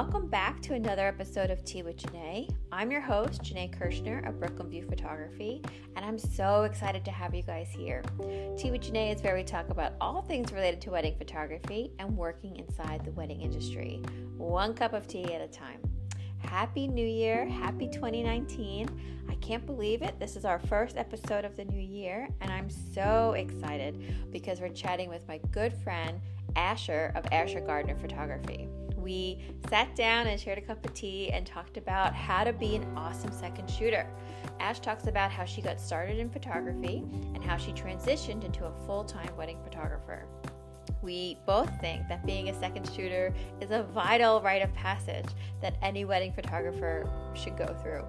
Welcome back to another episode of Tea with Janae. I'm your host, Janae Kirschner of Brooklyn View Photography, and I'm so excited to have you guys here. Tea with Janae is where we talk about all things related to wedding photography and working inside the wedding industry, one cup of tea at a time. Happy New Year, happy 2019. I can't believe it. This is our first episode of the new year, and I'm so excited because we're chatting with my good friend Asher of Asher Gardner Photography. We sat down and shared a cup of tea and talked about how to be an awesome second shooter. Ash talks about how she got started in photography and how she transitioned into a full time wedding photographer. We both think that being a second shooter is a vital rite of passage that any wedding photographer should go through.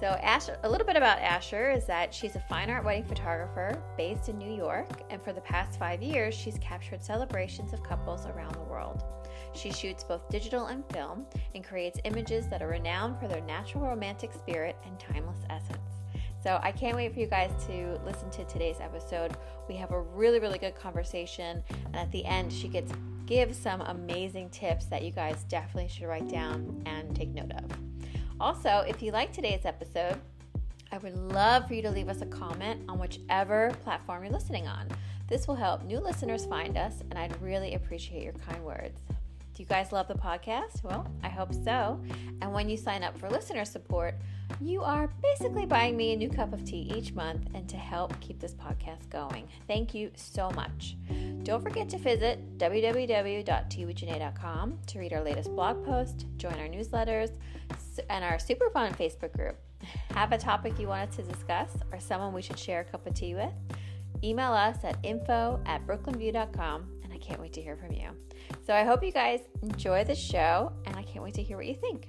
So, Ash, a little bit about Asher is that she's a fine art wedding photographer based in New York, and for the past five years, she's captured celebrations of couples around the world. She shoots both digital and film and creates images that are renowned for their natural romantic spirit and timeless essence. So I can't wait for you guys to listen to today's episode. We have a really, really good conversation, and at the end, she gets gives some amazing tips that you guys definitely should write down and take note of. Also, if you like today's episode, I would love for you to leave us a comment on whichever platform you're listening on. This will help new listeners find us, and I'd really appreciate your kind words. Do you guys love the podcast? Well, I hope so. And when you sign up for listener support, you are basically buying me a new cup of tea each month and to help keep this podcast going. Thank you so much. Don't forget to visit www.teawithjanae.com to read our latest blog post, join our newsletters, and our super fun Facebook group. Have a topic you want us to discuss or someone we should share a cup of tea with? Email us at info at brooklynview.com and I can't wait to hear from you. So I hope you guys enjoy the show and I can't wait to hear what you think.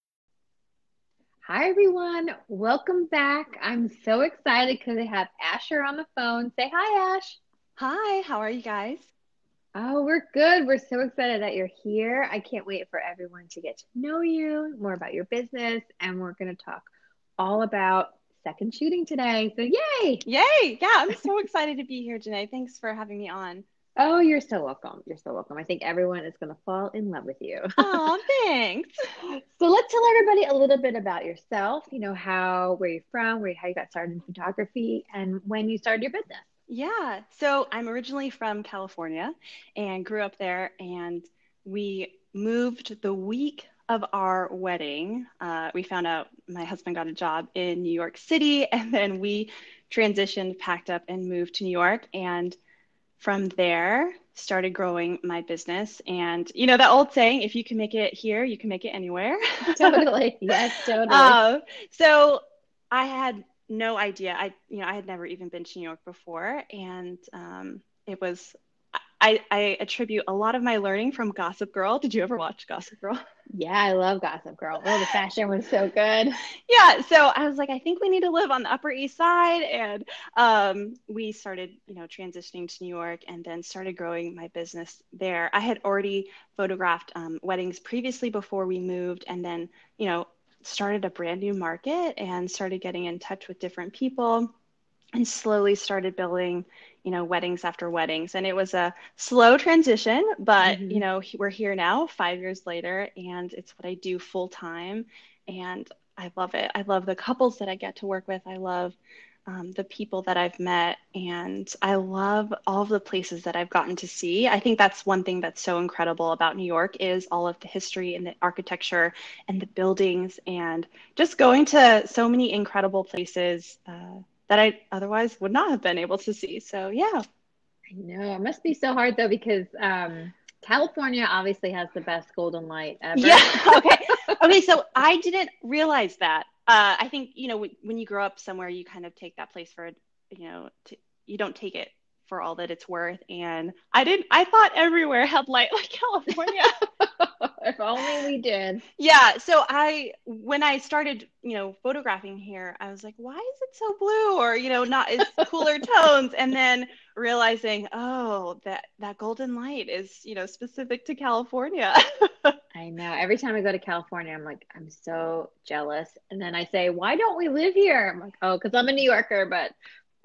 Hi, everyone. Welcome back. I'm so excited because I have Asher on the phone. Say hi, Ash. Hi, how are you guys? Oh, we're good. We're so excited that you're here. I can't wait for everyone to get to know you, more about your business, and we're going to talk all about second shooting today. So, yay! Yay! Yeah, I'm so excited to be here, Janae. Thanks for having me on. Oh, you're so welcome. You're so welcome. I think everyone is going to fall in love with you. Oh, thanks. so let's tell everybody a little bit about yourself. You know how where you're from, where how you got started in photography, and when you started your business. Yeah. So I'm originally from California and grew up there, and we moved the week of our wedding. Uh, we found out my husband got a job in New York City, and then we transitioned, packed up, and moved to New York and from there started growing my business. And you know that old saying if you can make it here you can make it anywhere. Totally. Yes totally. Uh, so i had no idea. I you know i had never even been to new york before. And um, it was I, I attribute a lot of my learning from Gossip Girl. Did you ever watch Gossip Girl? Yeah, I love Gossip Girl. Oh, the fashion was so good. Yeah, so I was like, I think we need to live on the Upper East Side, and um, we started, you know, transitioning to New York, and then started growing my business there. I had already photographed um, weddings previously before we moved, and then, you know, started a brand new market and started getting in touch with different people and slowly started building you know weddings after weddings and it was a slow transition but mm-hmm. you know we're here now 5 years later and it's what I do full time and I love it I love the couples that I get to work with I love um, the people that I've met and I love all of the places that I've gotten to see. I think that's one thing that's so incredible about New York is all of the history and the architecture and the buildings and just going to so many incredible places uh, that I otherwise would not have been able to see. So yeah. I know. It must be so hard though because um California obviously has the best golden light ever. Yeah. Okay. okay. So I didn't realize that. Uh, I think you know when, when you grow up somewhere, you kind of take that place for you know to, you don't take it for all that it's worth. And I didn't, I thought everywhere had light like California. if only we did. Yeah. So I, when I started, you know, photographing here, I was like, why is it so blue or, you know, not as cooler tones? And then realizing, oh, that, that golden light is, you know, specific to California. I know. Every time I go to California, I'm like, I'm so jealous. And then I say, why don't we live here? I'm like, oh, because I'm a New Yorker, but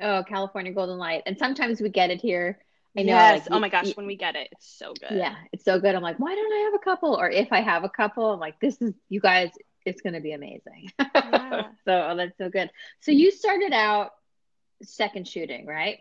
oh, California Golden Light. And sometimes we get it here. I know. Yes. Like, oh my gosh, when we get it, it's so good. Yeah, it's so good. I'm like, why don't I have a couple? Or if I have a couple, I'm like, this is you guys. It's going to be amazing. Yeah. so oh, that's so good. So you started out second shooting, right?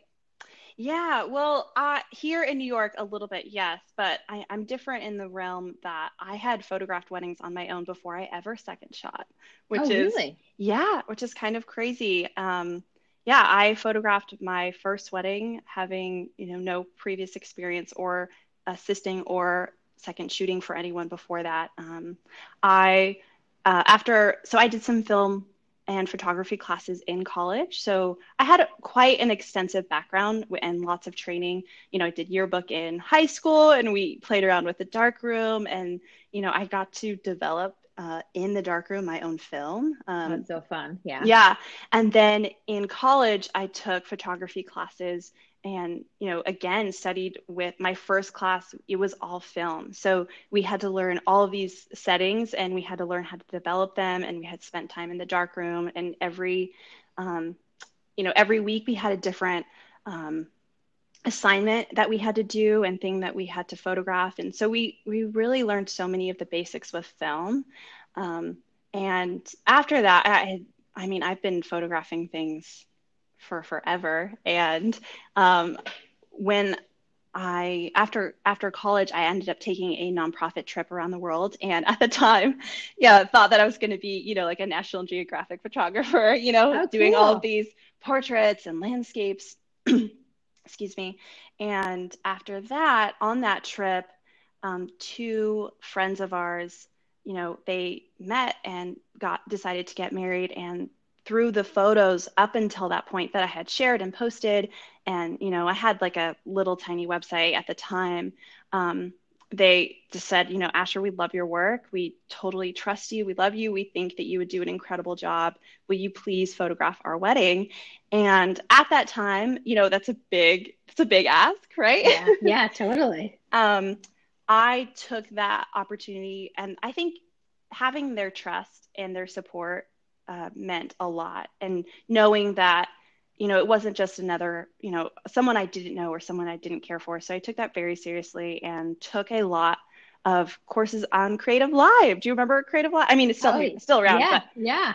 Yeah, well, uh, here in New York, a little bit, yes, but I, am different in the realm that I had photographed weddings on my own before I ever second shot, which oh, is really? yeah, which is kind of crazy. Um, yeah, I photographed my first wedding, having you know no previous experience or assisting or second shooting for anyone before that. Um, I uh, after so I did some film and photography classes in college. So I had quite an extensive background and lots of training. You know, I did yearbook in high school and we played around with the darkroom and, you know, I got to develop uh, in the darkroom my own film. Um, That's so fun. Yeah. Yeah. And then in college, I took photography classes and you know again studied with my first class it was all film so we had to learn all of these settings and we had to learn how to develop them and we had spent time in the dark room and every um, you know every week we had a different um, assignment that we had to do and thing that we had to photograph and so we we really learned so many of the basics with film um, and after that i i mean i've been photographing things for forever. And um, when I after after college, I ended up taking a nonprofit trip around the world, and at the time, yeah, thought that I was going to be, you know, like a National Geographic photographer, you know, oh, doing all of these portraits and landscapes. Excuse me. And after that, on that trip, um, two friends of ours, you know, they met and got decided to get married, and through the photos up until that point that I had shared and posted, and you know, I had like a little tiny website at the time. Um, they just said, you know, Asher, we love your work. We totally trust you. We love you. We think that you would do an incredible job. Will you please photograph our wedding? And at that time, you know, that's a big, it's a big ask, right? Yeah, yeah totally. um, I took that opportunity, and I think having their trust and their support uh, meant a lot. And knowing that, you know, it wasn't just another, you know, someone I didn't know or someone I didn't care for. So I took that very seriously and took a lot of courses on Creative Live. Do you remember Creative Live? I mean, it's still oh, still around. Yeah, yeah.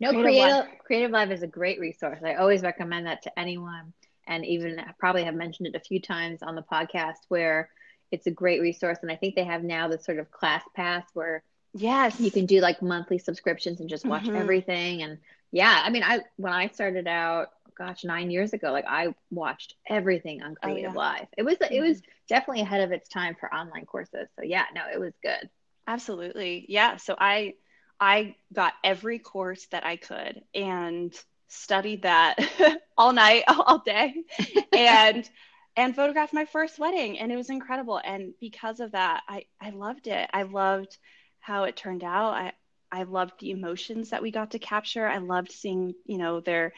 No, Creative, Creative Live. Creative Live is a great resource. I always recommend that to anyone, and even probably have mentioned it a few times on the podcast where it's a great resource. And I think they have now this sort of class pass where Yes. You can do like monthly subscriptions and just watch mm-hmm. everything. And yeah, I mean, I, when I started out, gosh, nine years ago, like I watched everything on Creative oh, yeah. Live. It was, mm-hmm. it was definitely ahead of its time for online courses. So yeah, no, it was good. Absolutely. Yeah. So I, I got every course that I could and studied that all night, all day. and, and photographed my first wedding and it was incredible and because of that i i loved it i loved how it turned out. I I loved the emotions that we got to capture. I loved seeing, you know, their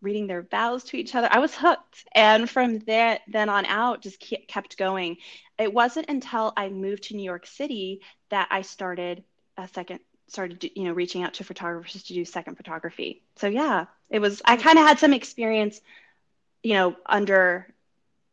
reading their vows to each other. I was hooked. And from there then on out just kept going. It wasn't until I moved to New York City that I started a second started you know reaching out to photographers to do second photography. So yeah, it was I kind of had some experience you know under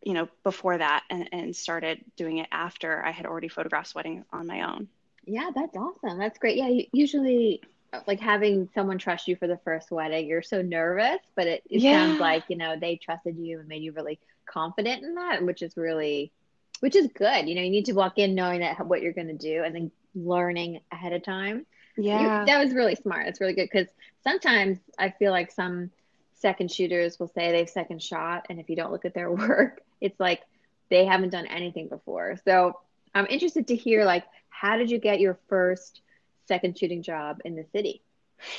you know before that and, and started doing it after I had already photographed weddings on my own. Yeah, that's awesome. That's great. Yeah, usually uh, like having someone trust you for the first wedding, you're so nervous, but it, it yeah. sounds like, you know, they trusted you and made you really confident in that, which is really, which is good. You know, you need to walk in knowing that what you're going to do and then learning ahead of time. Yeah. You, that was really smart. That's really good because sometimes I feel like some second shooters will say they've second shot. And if you don't look at their work, it's like they haven't done anything before. So I'm interested to hear like how did you get your first second shooting job in the city?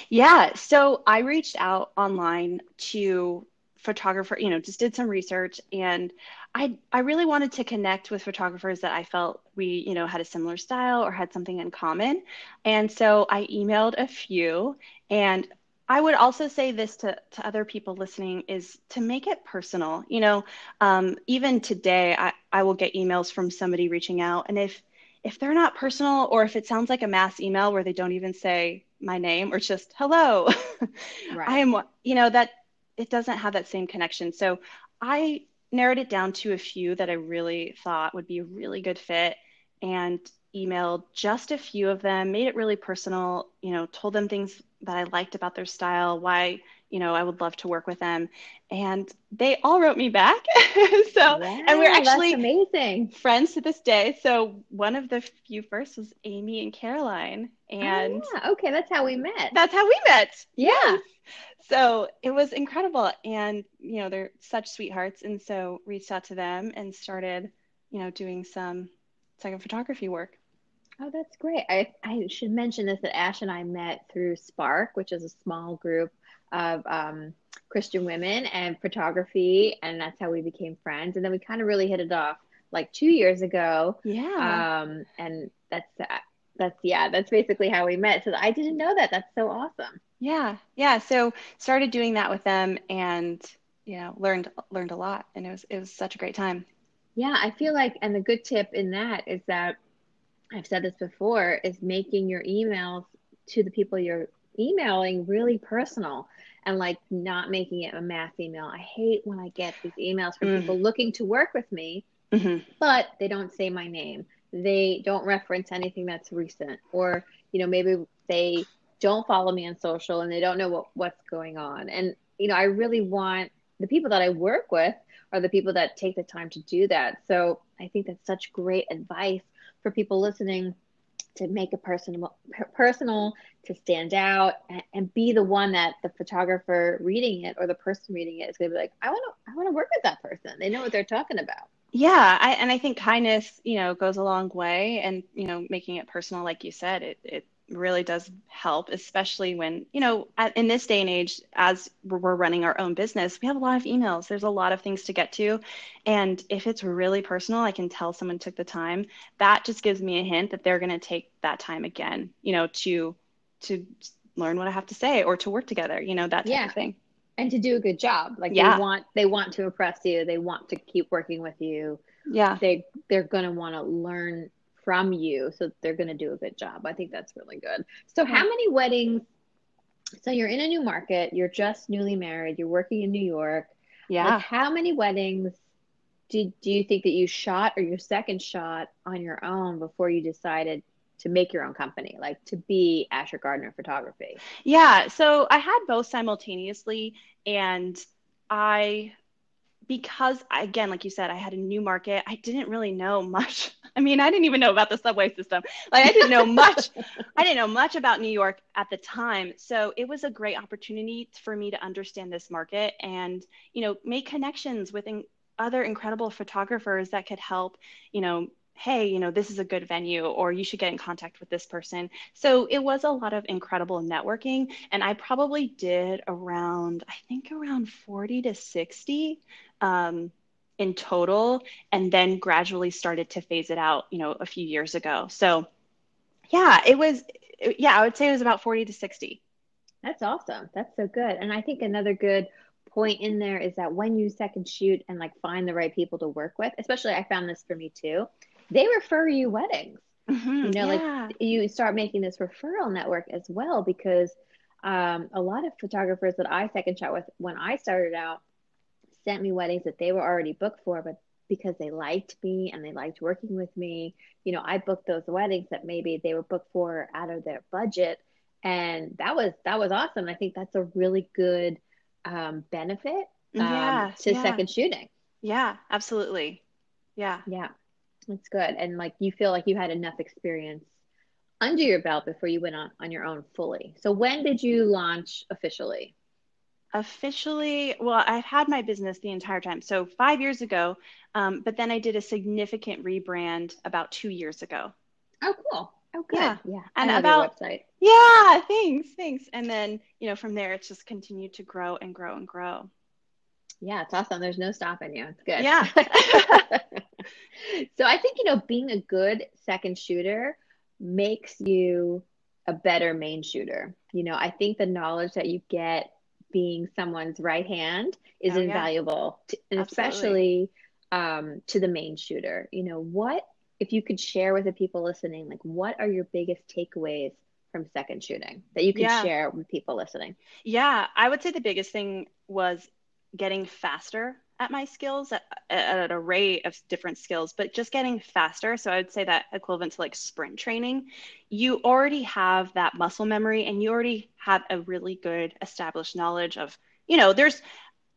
Yeah, so I reached out online to photographer, you know, just did some research and I I really wanted to connect with photographers that I felt we, you know, had a similar style or had something in common. And so I emailed a few and I would also say this to, to other people listening is to make it personal. You know, um, even today, I, I will get emails from somebody reaching out. And if if they're not personal or if it sounds like a mass email where they don't even say my name or it's just hello, right. I am, you know, that it doesn't have that same connection. So I narrowed it down to a few that I really thought would be a really good fit and emailed just a few of them, made it really personal, you know, told them things that I liked about their style, why, you know, I would love to work with them. And they all wrote me back. so, wow, and we're actually amazing friends to this day. So, one of the few first was Amy and Caroline. And oh, yeah. okay, that's how we met. That's how we met. Yeah. Yes so it was incredible and you know they're such sweethearts and so reached out to them and started you know doing some second photography work oh that's great. I, I should mention this that ash and i met through spark which is a small group of um, christian women and photography and that's how we became friends. And then we kind of really hit it off like two years ago. Yeah. Um, and that's that's yeah that's basically how we met. So i didn't know that. That's so awesome. Yeah, yeah. So started doing that with them, and you know, learned learned a lot, and it was it was such a great time. Yeah, I feel like, and the good tip in that is that I've said this before is making your emails to the people you're emailing really personal and like not making it a mass email. I hate when I get these emails from mm. people looking to work with me, mm-hmm. but they don't say my name. They don't reference anything that's recent, or you know maybe they don't follow me on social and they don't know what, what's going on. And, you know, I really want the people that I work with are the people that take the time to do that. So I think that's such great advice for people listening to make it personal, personal to stand out and, and, be the one that the photographer reading it or the person reading it is going to be like, I want to, I want to work with that person. They know what they're talking about. Yeah, I, and I think kindness, you know, goes a long way, and you know, making it personal, like you said, it it really does help, especially when, you know, at, in this day and age, as we're running our own business, we have a lot of emails. There's a lot of things to get to. And if it's really personal, I can tell someone took the time. That just gives me a hint that they're going to take that time again, you know, to, to learn what I have to say or to work together, you know, that type yeah. of thing. And to do a good job. Like yeah. they want, they want to impress you. They want to keep working with you. Yeah. They, they're going to want to learn from you so they're going to do a good job. I think that's really good. So how many weddings so you're in a new market you're just newly married you're working in new york. Yeah. Like how many weddings do, do you think that you shot or your second shot on your own before you decided to make your own company like to be asher gardner photography? Yeah so i had both simultaneously and i because again like you said i had a new market i didn't really know much. I mean i didn't even know about the subway system. Like i didn't know much. I didn't know much about new york at the time. So it was a great opportunity for me to understand this market and you know make connections with in- other incredible photographers that could help you know hey, you know, this is a good venue, or you should get in contact with this person. So it was a lot of incredible networking. And I probably did around, I think around 40 to 60 um, in total, and then gradually started to phase it out, you know, a few years ago. So yeah, it was, yeah, I would say it was about 40 to 60. That's awesome. That's so good. And I think another good point in there is that when you second shoot and like find the right people to work with, especially I found this for me too, they refer you weddings. Mm-hmm, you know, yeah. like you start making this referral network as well because um, a lot of photographers that I second shot with when I started out sent me weddings that they were already booked for, but because they liked me and they liked working with me, you know, I booked those weddings that maybe they were booked for out of their budget, and that was that was awesome. I think that's a really good um, benefit um, yeah, to yeah. second shooting. Yeah, absolutely. Yeah, yeah. That's good. And like you feel like you had enough experience under your belt before you went on, on your own fully. So when did you launch officially? Officially, well, I've had my business the entire time. So five years ago, um, but then I did a significant rebrand about two years ago. Oh, cool. Oh, good. Yeah. yeah. And about website. Yeah. Thanks. Thanks. And then, you know, from there, it's just continued to grow and grow and grow. Yeah, it's awesome. There's no stopping you. It's good. Yeah. so I think, you know, being a good second shooter makes you a better main shooter. You know, I think the knowledge that you get being someone's right hand is oh, invaluable, yeah. to, and especially um, to the main shooter. You know, what if you could share with the people listening, like, what are your biggest takeaways from second shooting that you could yeah. share with people listening? Yeah, I would say the biggest thing was getting faster at my skills at, at, an array of different skills, but just getting faster. So I would say that equivalent to like sprint training. You already have that muscle memory and you already have a really good established knowledge of, you know, there's,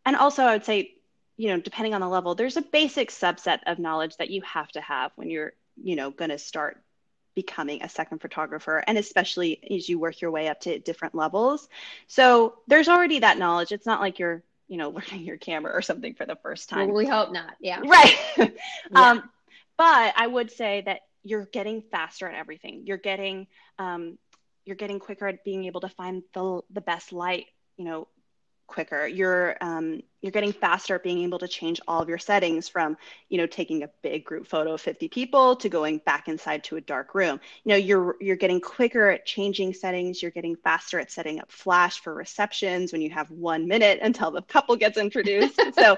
and also I would say, you know, depending on the level, there's a basic subset of knowledge that you have to have when you're, you know, going to start becoming a second photographer and especially as you work your way up to different levels so there's already that knowledge it's not like you're you know, learning your camera or something for the first time. Well, we hope not. Yeah. Right. yeah. Um, but I would say that you're getting faster at everything. You're getting, um, you're getting quicker at being able to find the the best light, you know, quicker. You're um, you're getting faster at being able to change all of your settings from you know taking a big group photo of 50 people to going back inside to a dark room. You know you're you're getting quicker at changing settings. You're getting faster at setting up flash for receptions when you have one minute until the couple gets introduced. so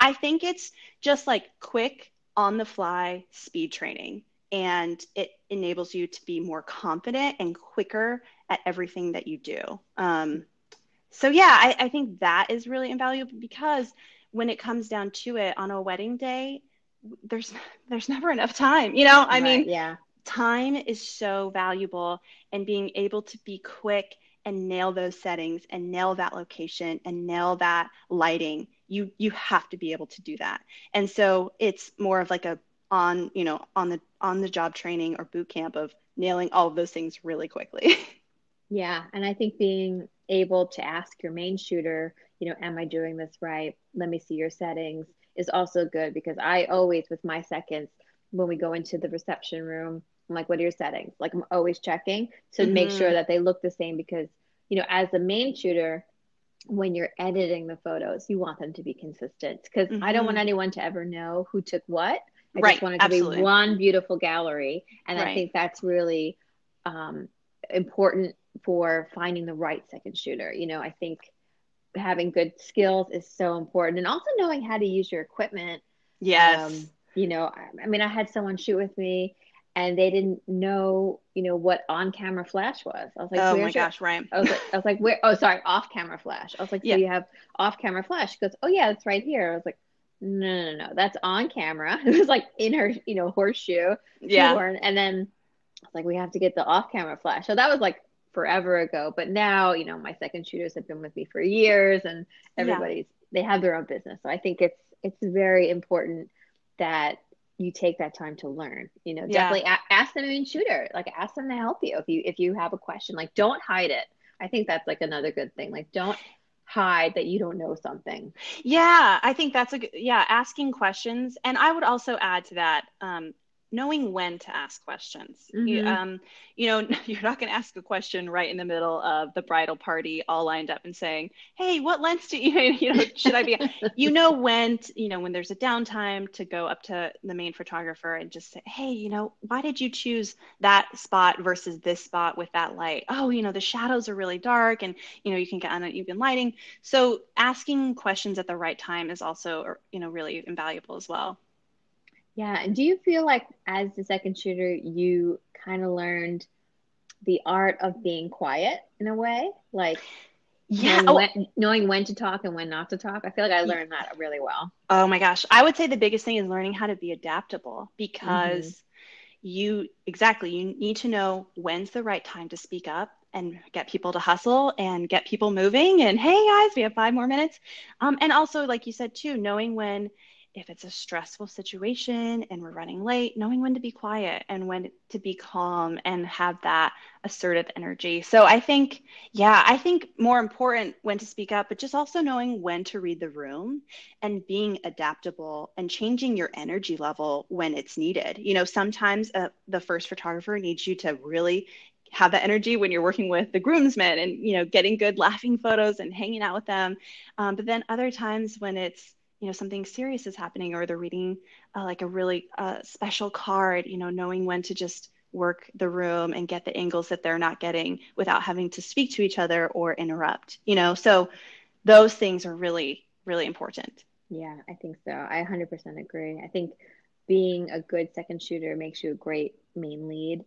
I think it's just like quick on the fly speed training and it enables you to be more confident and quicker at everything that you do. Um, so yeah, I, I think that is really invaluable because when it comes down to it on a wedding day, there's there's never enough time. You know, I right, mean, yeah. time is so valuable and being able to be quick and nail those settings and nail that location and nail that lighting you you have to be able to do that and so it's more of like a on you know on the on the job training or boot camp of nailing all of those things really quickly yeah and i think being able to ask your main shooter, you know, am I doing this right? Let me see your settings is also good because I always, with my seconds, when we go into the reception room, I'm like, what are your settings? Like, I'm always checking to mm-hmm. make sure that they look the same because, you know, as the main shooter, when you're editing the photos, you want them to be consistent because mm-hmm. I don't want mm-hmm. anyone to ever know who took what. I right. just want it to Absolutely. be one beautiful gallery. And right. I think that's really um, important for finding the right second shooter. You know, I think having good skills is so important and also knowing how to use your equipment. Yes. Um, you know, I mean, I had someone shoot with me and they didn't know, you know, what on camera flash was. I was like, oh my your... gosh, right. I was like, I was like, where? Oh, sorry, off camera flash. I was like, so yeah. you have off camera flash? She goes, oh yeah, it's right here. I was like, no, no, no, that's on camera. It was like in her, you know, horseshoe. Yeah. And then I like, we have to get the off camera flash. So that was like forever ago. But now, you know, my second shooters have been with me for years and everybody's yeah. they have their own business. So I think it's it's very important that you take that time to learn. You know, yeah. definitely a- ask them main shooter. Like ask them to help you if you if you have a question. Like don't hide it. I think that's like another good thing. Like don't hide that you don't know something. Yeah, I think that's a good, yeah, asking questions. And I would also add to that, um, knowing when to ask questions. Mm-hmm. You, um, you know, you're not going to ask a question right in the middle of the bridal party, all lined up and saying, "Hey, what lens do you, you know, should I be?" you know when, to, you know, when there's a downtime to go up to the main photographer and just say, "Hey, you know, why did you choose that spot versus this spot with that light?" Oh, you know, the shadows are really dark, and you know, you can get uneven lighting. So asking questions at the right time is also, you know, really invaluable as well. Yeah. And do you feel like as the second shooter, you kind of learned the art of being quiet in a way? Like, yeah, knowing, oh. when, knowing when to talk and when not to talk. I feel like I learned that really well. Oh my gosh. I would say the biggest thing is learning how to be adaptable because mm-hmm. you, exactly, you need to know when's the right time to speak up and get people to hustle and get people moving. And hey, guys, we have five more minutes. Um, and also, like you said, too, knowing when if it's a stressful situation and we're running late, knowing when to be quiet and when to be calm and have that assertive energy. So I think, yeah, I think more important when to speak up, but just also knowing when to read the room and being adaptable and changing your energy level when it's needed. You know, sometimes uh, the first photographer needs you to really have that energy when you're working with the groomsmen and you know getting good laughing photos and hanging out with them um, but then other times when it's you know something serious is happening or they're reading uh, like a really uh, special card you know knowing when to just work the room and get the angles that they're not getting without having to speak to each other or interrupt you know? So those things are really really important. Yeah i think so. I 100% agree. I think being a good second shooter makes you a great main lead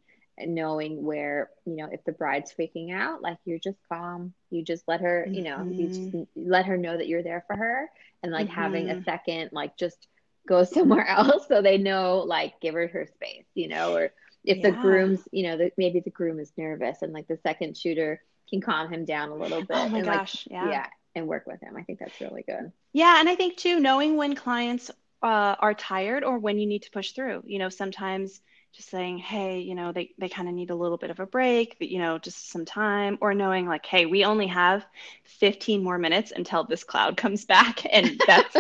knowing where you know if the bride's freaking out like you're just calm you just let her you know mm-hmm. you just mm-hmm. let her know that you're there for her and like mm-hmm. having a mm-hmm. second like just go somewhere else so they know like give her her space you know or if yeah. the groom's you know the, maybe the groom is nervous and like the second shooter can calm him down a little bit oh my and, gosh like, yeah. yeah and work with him i think that's really good yeah and i think too knowing when clients uh, are tired or when you need to push through you know sometimes just saying, hey, you know, they, they kind of need a little bit of a break, but, you know, just some time, or knowing like, hey, we only have 15 more minutes until this cloud comes back, and that's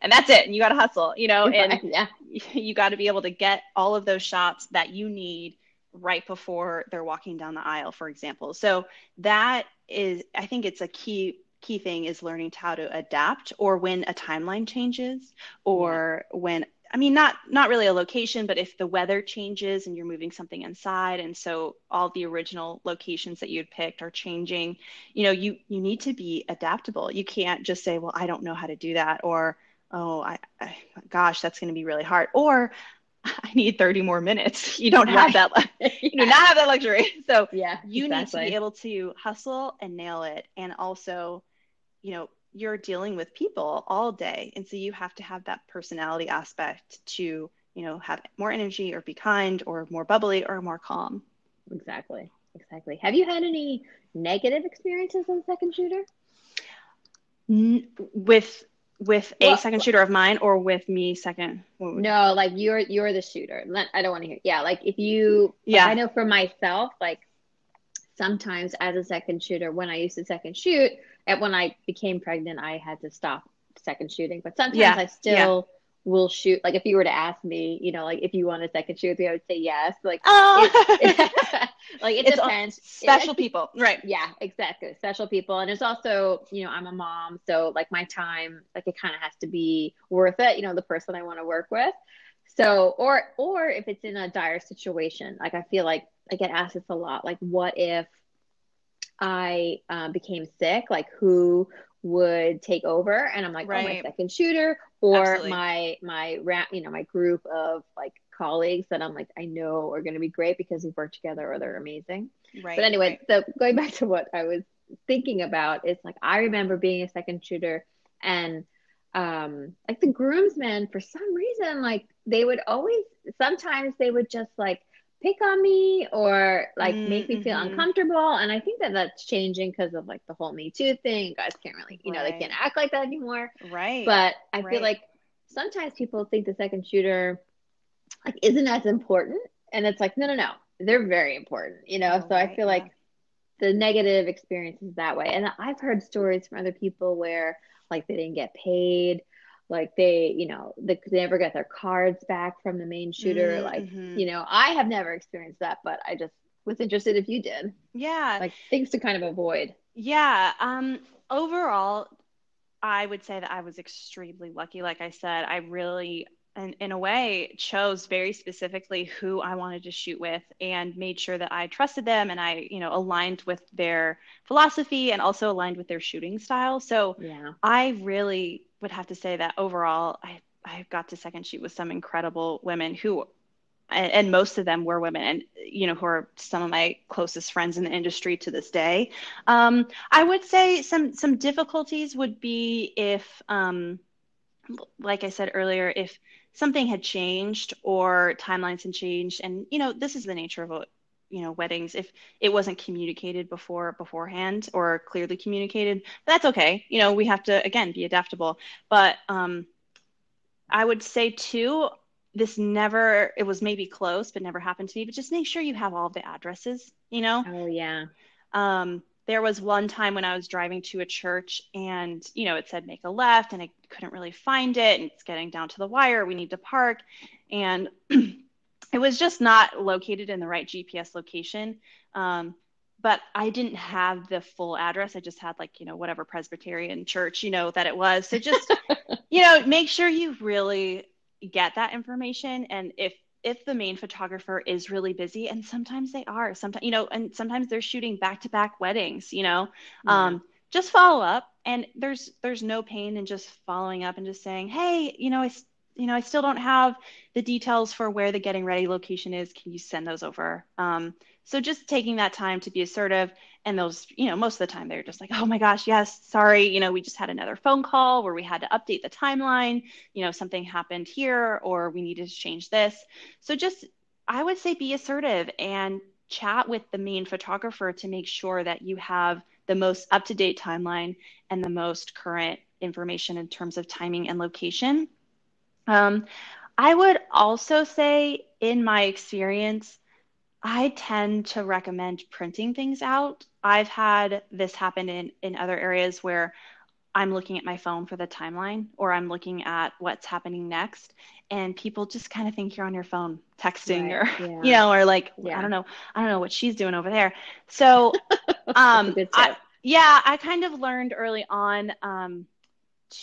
and that's it, and you got to hustle, you know, and yeah. you got to be able to get all of those shots that you need right before they're walking down the aisle, for example. So that is, I think it's a key key thing is learning how to adapt or when a timeline changes or yeah. when I mean, not not really a location, but if the weather changes and you're moving something inside, and so all the original locations that you had picked are changing, you know, you you need to be adaptable. You can't just say, "Well, I don't know how to do that," or "Oh, I, I gosh, that's going to be really hard," or "I need 30 more minutes." You don't have right. that. you do not have that luxury. So yeah, you exactly. need to be able to hustle and nail it, and also, you know, you're dealing with people all day. And so you have to have that personality aspect to you know have more energy or be kind or more bubbly or more calm. Exactly. Exactly. Have you had any negative experiences on second shooter? With with a well, second shooter of mine or with me second? No like you're you're the shooter. I don't want to hear yeah like if you yeah. I know for myself like sometimes as a second shooter when i used to second shoot and when I became pregnant, I had to stop second shooting. But sometimes yeah. I still yeah. will shoot. Like if you were to ask me, you know, like if you want a second shoot, I would say yes. Like, oh. it, it, like it it's depends. Special it, people, right? Yeah, exactly. Special people, and it's also, you know, I'm a mom, so like my time, like it kind of has to be worth it. You know, the person I want to work with. So, or or if it's in a dire situation, like I feel like I get asked this a lot. Like, what if I uh, became sick, like who would take over? And I'm like, right. oh, my second shooter or Absolutely. my my ra- you know my group of like colleagues that I'm like I know are going to be great because we've worked together or they're amazing. Right. But anyway, right. so going back to what I was thinking about, it's like I remember being a second shooter and um like the groomsmen for some reason like they would always sometimes they would just like pick on me or like mm-hmm. make me feel mm-hmm. uncomfortable and i think that that's changing because of like the whole me too thing guys can't really you right. know they can't act like that anymore right but i right. feel like sometimes people think the second shooter like isn't as important and it's like no no no they're very important you know oh, so right. i feel yeah. like the negative experiences that way and i've heard stories from other people where like they didn't get paid like they you know they, they never get their cards back from the main shooter. Mm-hmm. like you know i have never experienced that but i just was interested if you did. Yeah. Like things to kind of avoid. Yeah um overall i would say that i was extremely lucky. Like i said i really and in a way chose very specifically who I wanted to shoot with and made sure that I trusted them and I, you know, aligned with their philosophy and also aligned with their shooting style. So yeah. I really would have to say that overall, I I got to second shoot with some incredible women who, and, and, most of them were women, and you know who are some of my closest friends in the industry to this day. Um, I would say some some difficulties would be if, um, like I said earlier, if something had changed or timelines had changed, and you know this is the nature of a you know weddings. If it wasn't communicated before beforehand or clearly communicated that's okay. You know we have to again be adaptable. But um i would say too this never it was maybe close but never happened to me but just make sure you have all the addresses you know? Oh yeah. Um there was one time when i was driving to a church and you know it said make a left and i couldn't really find it and it's getting down to the wire we need to park and it was just not located in the right GPS location. Um, but I didn't have the full address. I just had like, you know, whatever Presbyterian church, you know, that it was. So just, you know, make sure you really get that information. And if, if the main photographer is really busy and sometimes they are sometimes, you know, and sometimes they're shooting back to back weddings, you know, yeah. um, just follow up and there's, there's no pain in just following up and just saying, Hey, you know, I, you know, I still don't have the details for where the getting ready location is. Can you send those over? Um, so just taking that time to be assertive and those, you know, most of the time they're just like, oh my gosh, yes, sorry, you know, we just had another phone call where we had to update the timeline, you know, something happened here or we needed to change this. So just, I would say be assertive and chat with the main photographer to make sure that you have the most up to date timeline and the most current information in terms of timing and location. Um, I would also say, in my experience, I tend to recommend printing things out. I've had this happen in, in other areas where I'm looking at my phone for the timeline or I'm looking at what's happening next and people just kind of think you're on your phone texting right, or yeah. you know or like yeah. I don't know I don't know what she's doing over there. So um I, yeah, I kind of learned early on um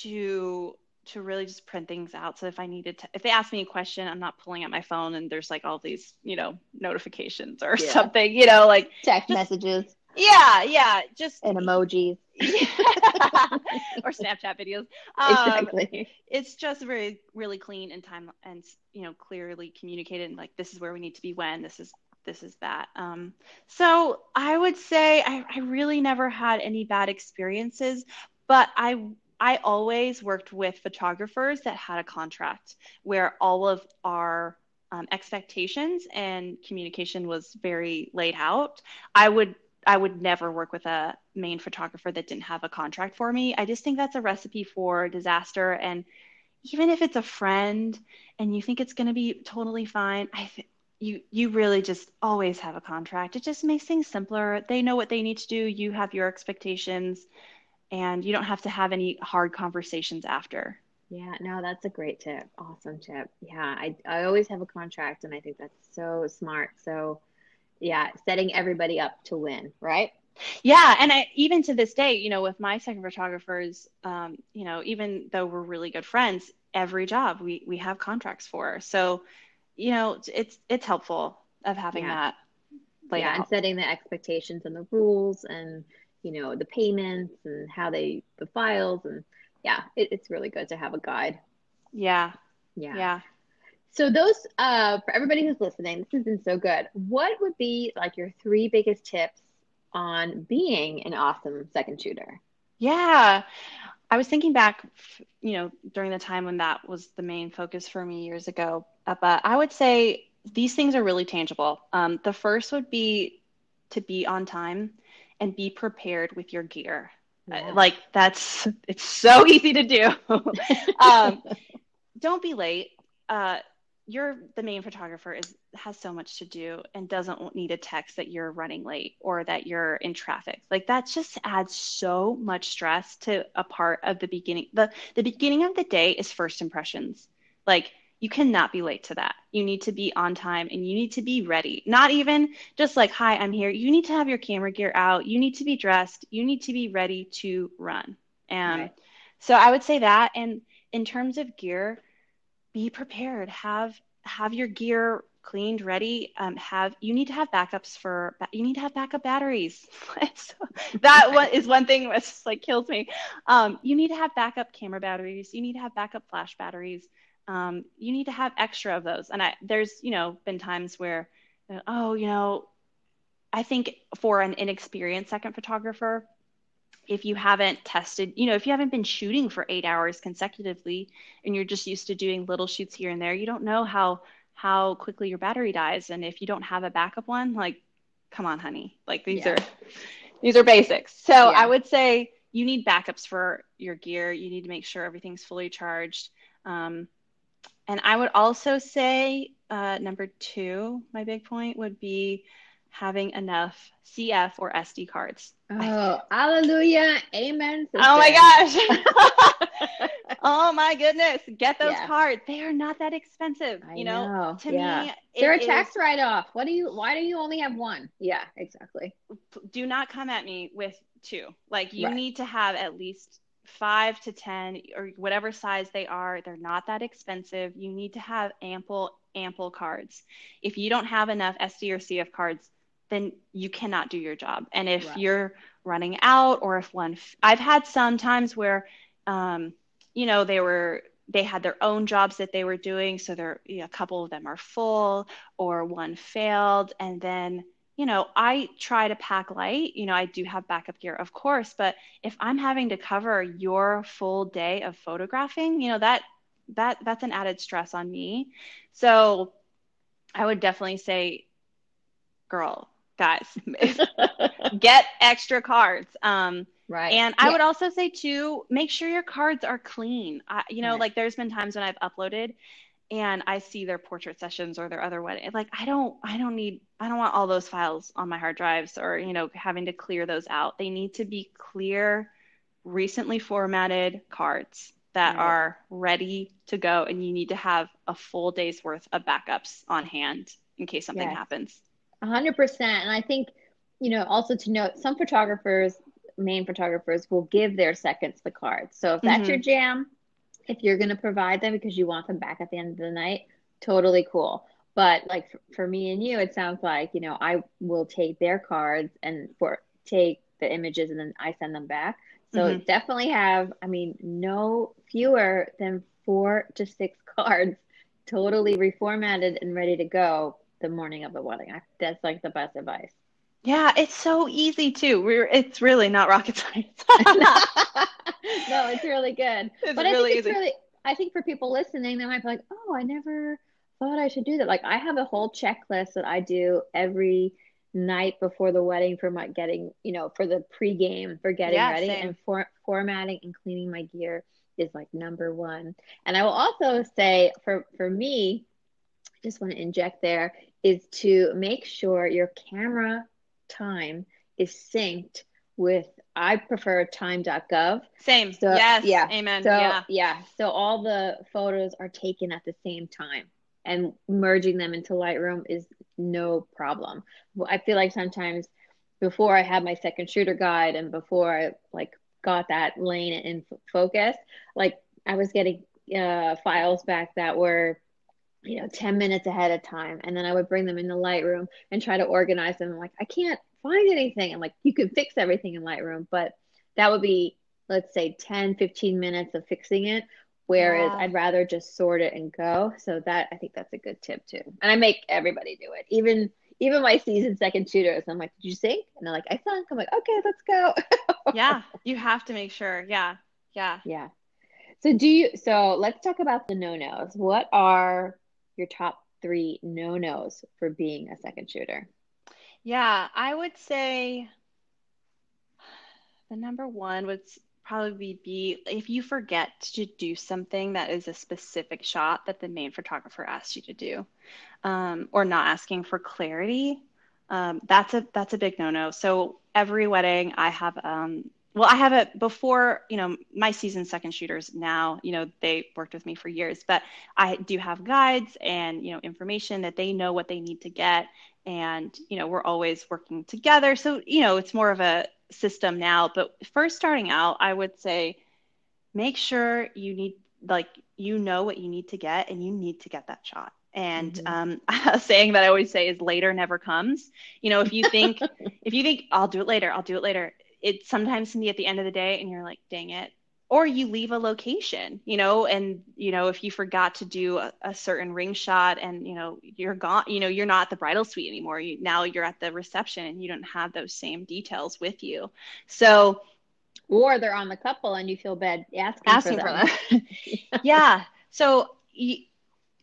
to to really just print things out. So if I needed to, if they ask me a question, I'm not pulling out my phone and there's like all these, you know, notifications or yeah. something, you know, like text just, messages. Yeah, yeah, just and emojis or Snapchat videos. Um, exactly. It's just very, really clean and time and you know clearly communicated. And like this is where we need to be when this is this is that. Um, so I would say I, I really never had any bad experiences, but I I always worked with photographers that had a contract where all of our um, expectations and communication was very laid out. I would I would never work with a main photographer that didn't have a contract for me. I just think that's a recipe for disaster. And even if it's a friend and you think it's going to be totally fine, I th- you you really just always have a contract. It just makes things simpler. They know what they need to do. You have your expectations and you don't have to have any hard conversations after. Yeah, no, that's a great tip. Awesome tip. Yeah, I, I always have a contract, and I think that's so smart. So, yeah, setting everybody up to win, right? Yeah, and I, even to this day, you know, with my second photographers, um, you know, even though we're really good friends, every job we we have contracts for. So, you know, it's it's helpful of having yeah. that. yeah, out. and setting the expectations and the rules and you know the payments and how they the files and yeah it, it's really good to have a guide. Yeah. Yeah. Yeah. So those uh for everybody who's listening this has been so good. What would be like your three biggest tips on being an awesome second shooter? Yeah. I was thinking back you know during the time when that was the main focus for me years ago uh, but i would say these things are really tangible. Um, the first would be to be on time and be prepared with your gear. Uh, yeah. Like that's it's so easy to do. um, don't be late. Uh, you're the main photographer is has so much to do and doesn't need a text that you're running late or that you're in traffic. Like that just adds so much stress to a part of the beginning. The the beginning of the day is first impressions. Like you cannot be late to that. You need to be on time and you need to be ready. Not even just like, hi, I'm here. You need to have your camera gear out. You need to be dressed. You need to be ready to run. And right. so I would say that. And in terms of gear, be prepared. Have have your gear cleaned, ready. Um, have you need to have backups for you need to have backup batteries. that one is one thing that's like kills me. Um, you need to have backup camera batteries. You need to have backup flash batteries um, you need to have extra of those. And I, there's, you know, been times where, oh, you know, I think for an inexperienced second photographer, if you haven't tested, you know, if you haven't been shooting for eight hours consecutively and you're just used to doing little shoots here and there, you don't know how how quickly your battery dies. And if you don't have a backup one, like, come on, honey, like these yeah. are these are basics. So yeah. I would say you need backups for your gear. You need to make sure everything's fully charged. Um, and I would also say uh, number two, my big point would be having enough CF or SD cards. Oh, hallelujah. Amen. Sister. Oh my gosh. oh my goodness. Get those yeah. cards. They are not that expensive. I you know, know. to yeah. me, They're a tax write off. What do you why do you only have one? Yeah, exactly. Do not come at me with two. Like you right. need to have at least five to 10 or whatever size they are. They're not that expensive. You need to have ample, ample cards. If you don't have enough SD or CF cards, then you cannot do your job. And if right. you're running out or if one, I've had some times where, um, you know, they were they had their own jobs that they were doing so there you know, a couple of them are full or one failed and then you know, I try to pack light. You know, I do have backup gear, of course, but if I'm having to cover your full day of photographing, you know, that that that's an added stress on me. So I would definitely say, girl, guys, get extra cards. Um, right. And I would also say too, make sure your cards are clean. I, you know, right. like there's been times when I've uploaded and I see their portrait sessions or their other wedding. Like I don't I don't need I don't want all those files on my hard drives or you know having to clear those out. They need to be clear, recently formatted cards that right. are ready to go and you need to have a full day's worth of backups on hand in case something yes. happens. 100% and I think you know also to note some photographers main photographers will give their seconds the cards. So if that's mm-hmm. your jam, if you're going to provide them because you want them back at the end of the night, totally cool. But like for, for me and you, it sounds like, you know, I will take their cards and for take the images and then I send them back. So mm-hmm. definitely have, I mean, no fewer than four to six cards totally reformatted and ready to go the morning of the wedding. I, that's like the best advice. Yeah, it's so easy too. We're it's really not rocket science. no, it's really good. It's but really I think it's easy. really I think for people listening, they might be like, "Oh, I never thought I should do that." Like I have a whole checklist that I do every night before the wedding for my getting, you know, for the pregame for getting yeah, ready same. and for, formatting and cleaning my gear is like number one. And I will also say for for me, I just want to inject there is to make sure your camera time is synced with I prefer time.gov. Same. So, yes. Yeah. Amen. So, yeah. Yeah. So all the photos are taken at the same time and merging them into Lightroom is no problem. I feel like sometimes before I had my second shooter guide and before I like got that lane in focus, like I was getting uh, files back that were you know 10 minutes ahead of time and then i would bring them in the lightroom and try to organize them. I'm like i can't find anything. And like you can fix everything in lightroom but that would be let's say 10 15 minutes of fixing it whereas yeah. i'd rather just sort it and go. So that i think that's a good tip too. And i make everybody do it. Even even my season second shooters i'm like did you sync and they're like i sunk. I'm like okay let's go. Yeah you have to make sure. Yeah yeah. Yeah. So do you so let's talk about the no-nos. What are your top three no nos for being a second shooter? Yeah, I would say the number one would probably be if you forget to do something that is a specific shot that the main photographer asked you to do, um, or not asking for clarity. Um, that's a that's a big no no. So every wedding, I have um, well, I have it before, you know, my season second shooters now, you know, they worked with me for years, but I do have guides and, you know, information that they know what they need to get. And, you know, we're always working together. So, you know, it's more of a system now. But first starting out, I would say make sure you need, like, you know what you need to get and you need to get that shot. And mm-hmm. um, a saying that I always say is later never comes. You know, if you think, if you think I'll do it later, I'll do it later, it sometimes can be at the end of the day and you're like, dang it. Or you leave a location, you know, and you know, if you forgot to do a, a certain ring shot and you know, you're gone, you know, you're not at the bridal suite anymore. You, now you're at the reception and you don't have those same details with you. So or they're on the couple and you feel bad asking, asking for them. For them. yeah. So you,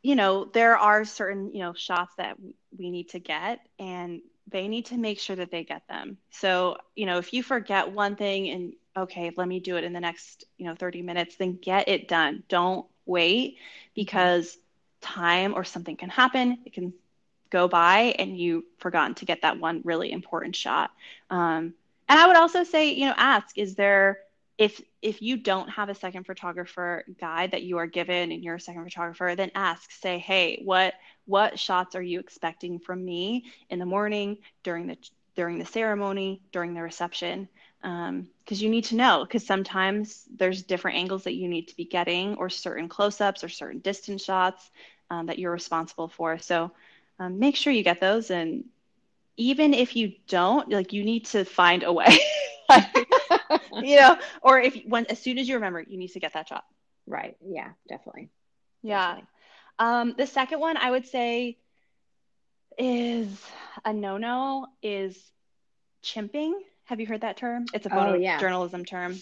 you know, there are certain, you know, shots that we need to get and they need to make sure that they get them. So, you know, if you forget one thing and okay, let me do it in the next, you know, 30 minutes, then get it done. Don't wait because time or something can happen. It can go by and you've forgotten to get that one really important shot. Um, and I would also say, you know, ask, is there if if you don't have a second photographer guide that you are given and you're a second photographer then ask say hey what what shots are you expecting from me in the morning during the during the ceremony during the reception? Because um, you need to know because sometimes there's different angles that you need to be getting or certain close-ups or certain distance shots um, that you're responsible for. So um, make sure you get those and even if you don't like you need to find a way. You know or if when as soon as you remember you need to get that shot. Right. Yeah definitely. Yeah. Definitely. Um the second one i would say is a no-no is chimping have you heard that term it's a photo oh, yeah. journalism term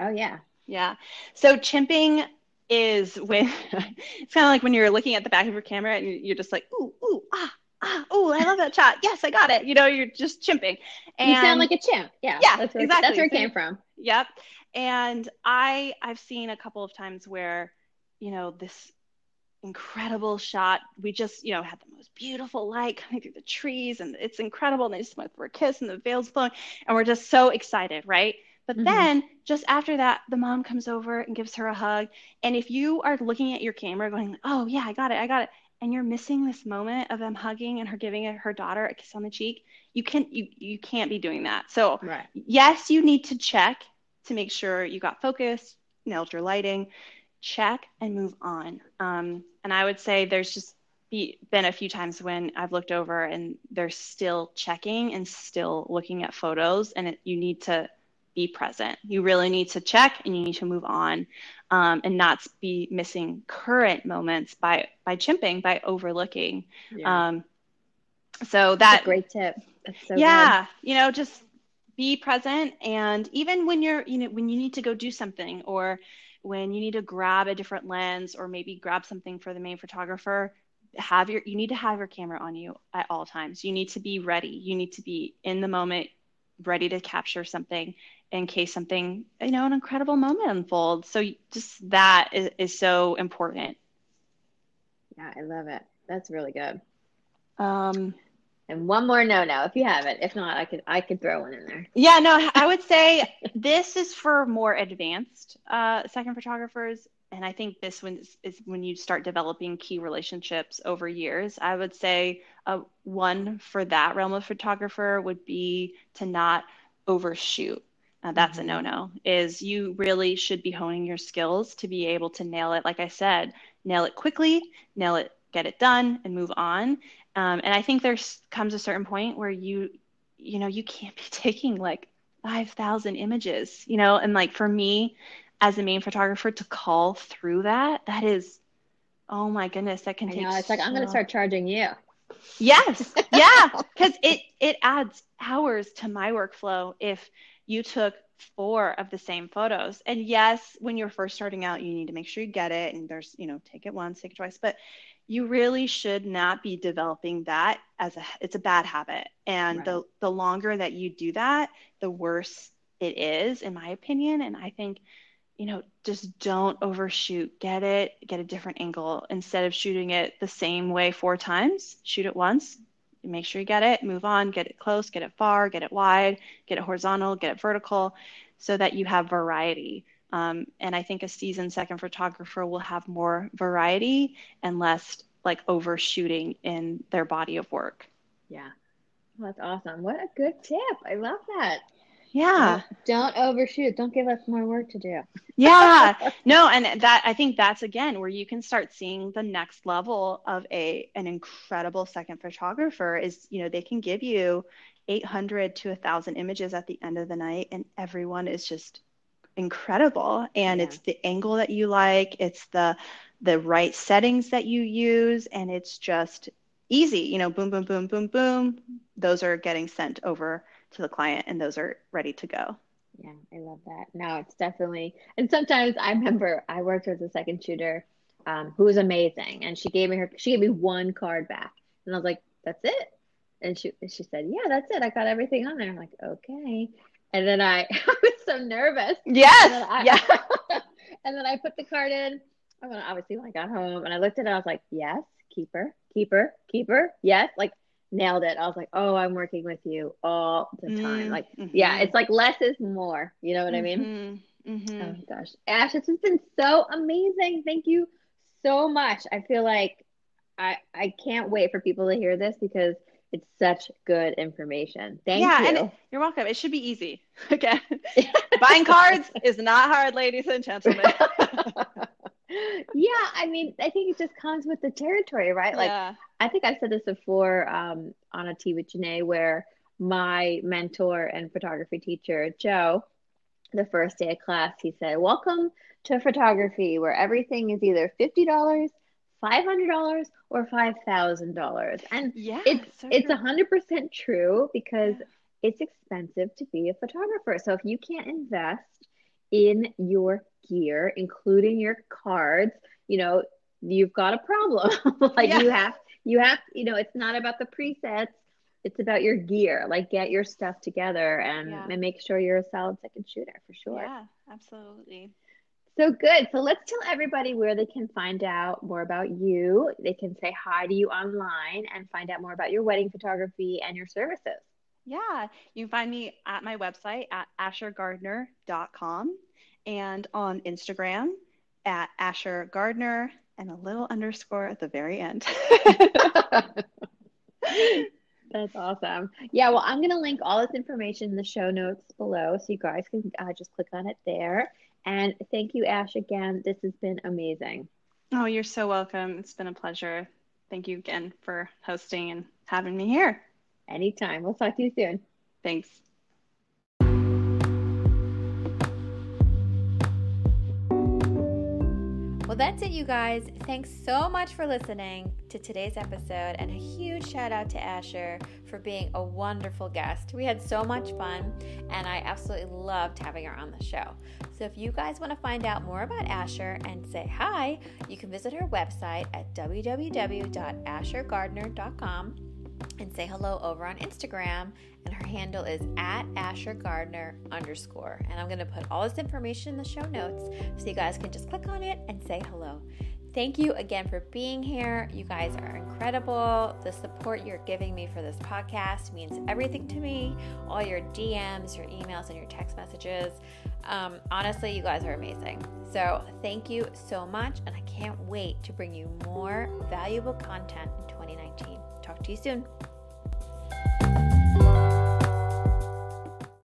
oh yeah yeah so chimping is when it's kind of like when you're looking at the back of your camera and you're just like ooh ooh ah ah, oh, I love that shot. Yes, I got it. You know, you're just chimping. And you sound like a chimp. Yeah. Yeah. That's where, exactly. That's where it came from. Yep. And I I've seen a couple of times where, you know, this incredible shot. We just, you know, had the most beautiful light coming through the trees and it's incredible. And they just went for a kiss and the veil's flowing. And we're just so excited, right? But mm-hmm. then just after that, the mom comes over and gives her a hug. And if you are looking at your camera going, oh, yeah, I got it, I got it, and you're missing this moment of them hugging and her giving her daughter a kiss on the cheek you can't you you can't be doing that so right. yes you need to check to make sure you got focus nailed your lighting check and move on um, and i would say there's just be, been a few times when i've looked over and they're still checking and still looking at photos and it, you need to be present. You really need to check and you need to move on um, and not be missing current moments by by chimping, by overlooking. Yeah. Um, so that great tip. So yeah, good. you know, just be present and even when you're you know when you need to go do something or when you need to grab a different lens or maybe grab something for the main photographer have your you need to have your camera on you at all times you need to be ready you need to be in the moment ready to capture something in case something, you know, an incredible moment unfolds. So just that is, is so important. Yeah, I love it. That's really good. Um, and one more no no if you have it. If not, I could I could throw one in there. Yeah, no, I would say this is for more advanced uh, second photographers. And I think this one is, is, when you start developing key relationships over years. I would say uh, one for that realm of photographer would be to not overshoot. Uh, that's mm-hmm. a no-no. Is you really should be honing your skills to be able to nail it. Like I said, nail it quickly, nail it, get it done, and move on. Um, and I think there comes a certain point where you, you know, you can't be taking like five thousand images, you know. And like for me, as a main photographer, to cull through that, that is, oh my goodness, that can I take. Know, it's so... like I'm going to start charging you. Yes, yeah, because it it adds hours to my workflow if you took four of the same photos. And yes, when you're first starting out, you need to make sure you get it. And there's, you know, take it once, take it twice. But you really should not be developing that as a it's a bad habit. And right. the the longer that you do that, the worse it is, in my opinion. And I think, you know, just don't overshoot. Get it, get a different angle. Instead of shooting it the same way four times, shoot it once, make sure you get it, move on, get it close, get it far, get it wide, get it horizontal, get it vertical, so that you have variety. Um, and I think a seasoned second photographer will have more variety and less like overshooting in their body of work. Yeah. Well, that's awesome. What a good tip. I love that. Yeah. Don't overshoot. Don't give us more work to do. yeah. No, and that I think that's again where you can start seeing the next level of a an incredible second photographer is, you know, they can give you 800 to 1000 images at the end of the night and everyone is just incredible and yeah. it's the angle that you like, it's the the right settings that you use and it's just easy, you know, boom boom boom boom boom. Those are getting sent over to the client and those are ready to go. Yeah, I love that. No, it's definitely, and sometimes I remember I worked with a second shooter um, who was amazing, and she gave me her, she gave me one card back, and I was like, "That's it," and she she said, "Yeah, that's it. I got everything on there." I'm like, "Okay," and then I, I was so nervous. Yes. I, yeah. and then I put the card in. I mean, obviously when I got home and I looked at it, I was like, "Yes, keeper, keeper, keeper, yes." Like nailed it. I was like, oh, I'm working with you all the time. Mm-hmm. Like, yeah, it's like less is more. You know what mm-hmm. I mean? Mm-hmm. Oh gosh, Ash, this has been so amazing. Thank you so much. I feel like I I can't wait for people to hear this because it's such good information. Thank you. yeah, you. And you're welcome. It should be easy. Again, buying cards is not hard, ladies and gentlemen. yeah, I mean, I think it just comes with the territory, right? Like, yeah. I think I said this before um, on a tea with Janae, where my mentor and photography teacher, Joe, the first day of class, he said, Welcome to photography, where everything is either $50, $500 or $5,000. And yeah, it's so it's a 100% true because yeah. it's expensive to be a photographer. So if you can't invest in your gear, including your cards, you know, you've got a problem. like yeah. you have you have, you know, it's not about the presets, it's about your gear. Like get your stuff together and, yeah. and make sure you're a solid second shooter for sure. Yeah, absolutely. So good. So let's tell everybody where they can find out more about you. They can say hi to you online and find out more about your wedding photography and your services. Yeah, you can find me at my website at ashergardner.com and on Instagram at ashergardner and a little underscore at the very end. That's awesome. Yeah, well, I'm going to link all this information in the show notes below so you guys can uh, just click on it there. And thank you, Ash, again. This has been amazing. Oh, you're so welcome. It's been a pleasure. Thank you again for hosting and having me here. Anytime. We'll talk to you soon. Thanks. Well, that's it, you guys. Thanks so much for listening to today's episode, and a huge shout out to Asher for being a wonderful guest. We had so much fun, and I absolutely loved having her on the show. So, if you guys want to find out more about Asher and say hi, you can visit her website at www.ashergardner.com and say hello over on Instagram. And her handle is at Asher Gardner underscore. And I'm going to put all this information in the show notes so you guys can just click on it and say hello. Thank you again for being here. You guys are incredible. The support you're giving me for this podcast means everything to me. All your DMs, your emails, and your text messages. Um, honestly, you guys are amazing. So, thank you so much. And I can't wait to bring you more valuable content in 2019. Talk to you soon.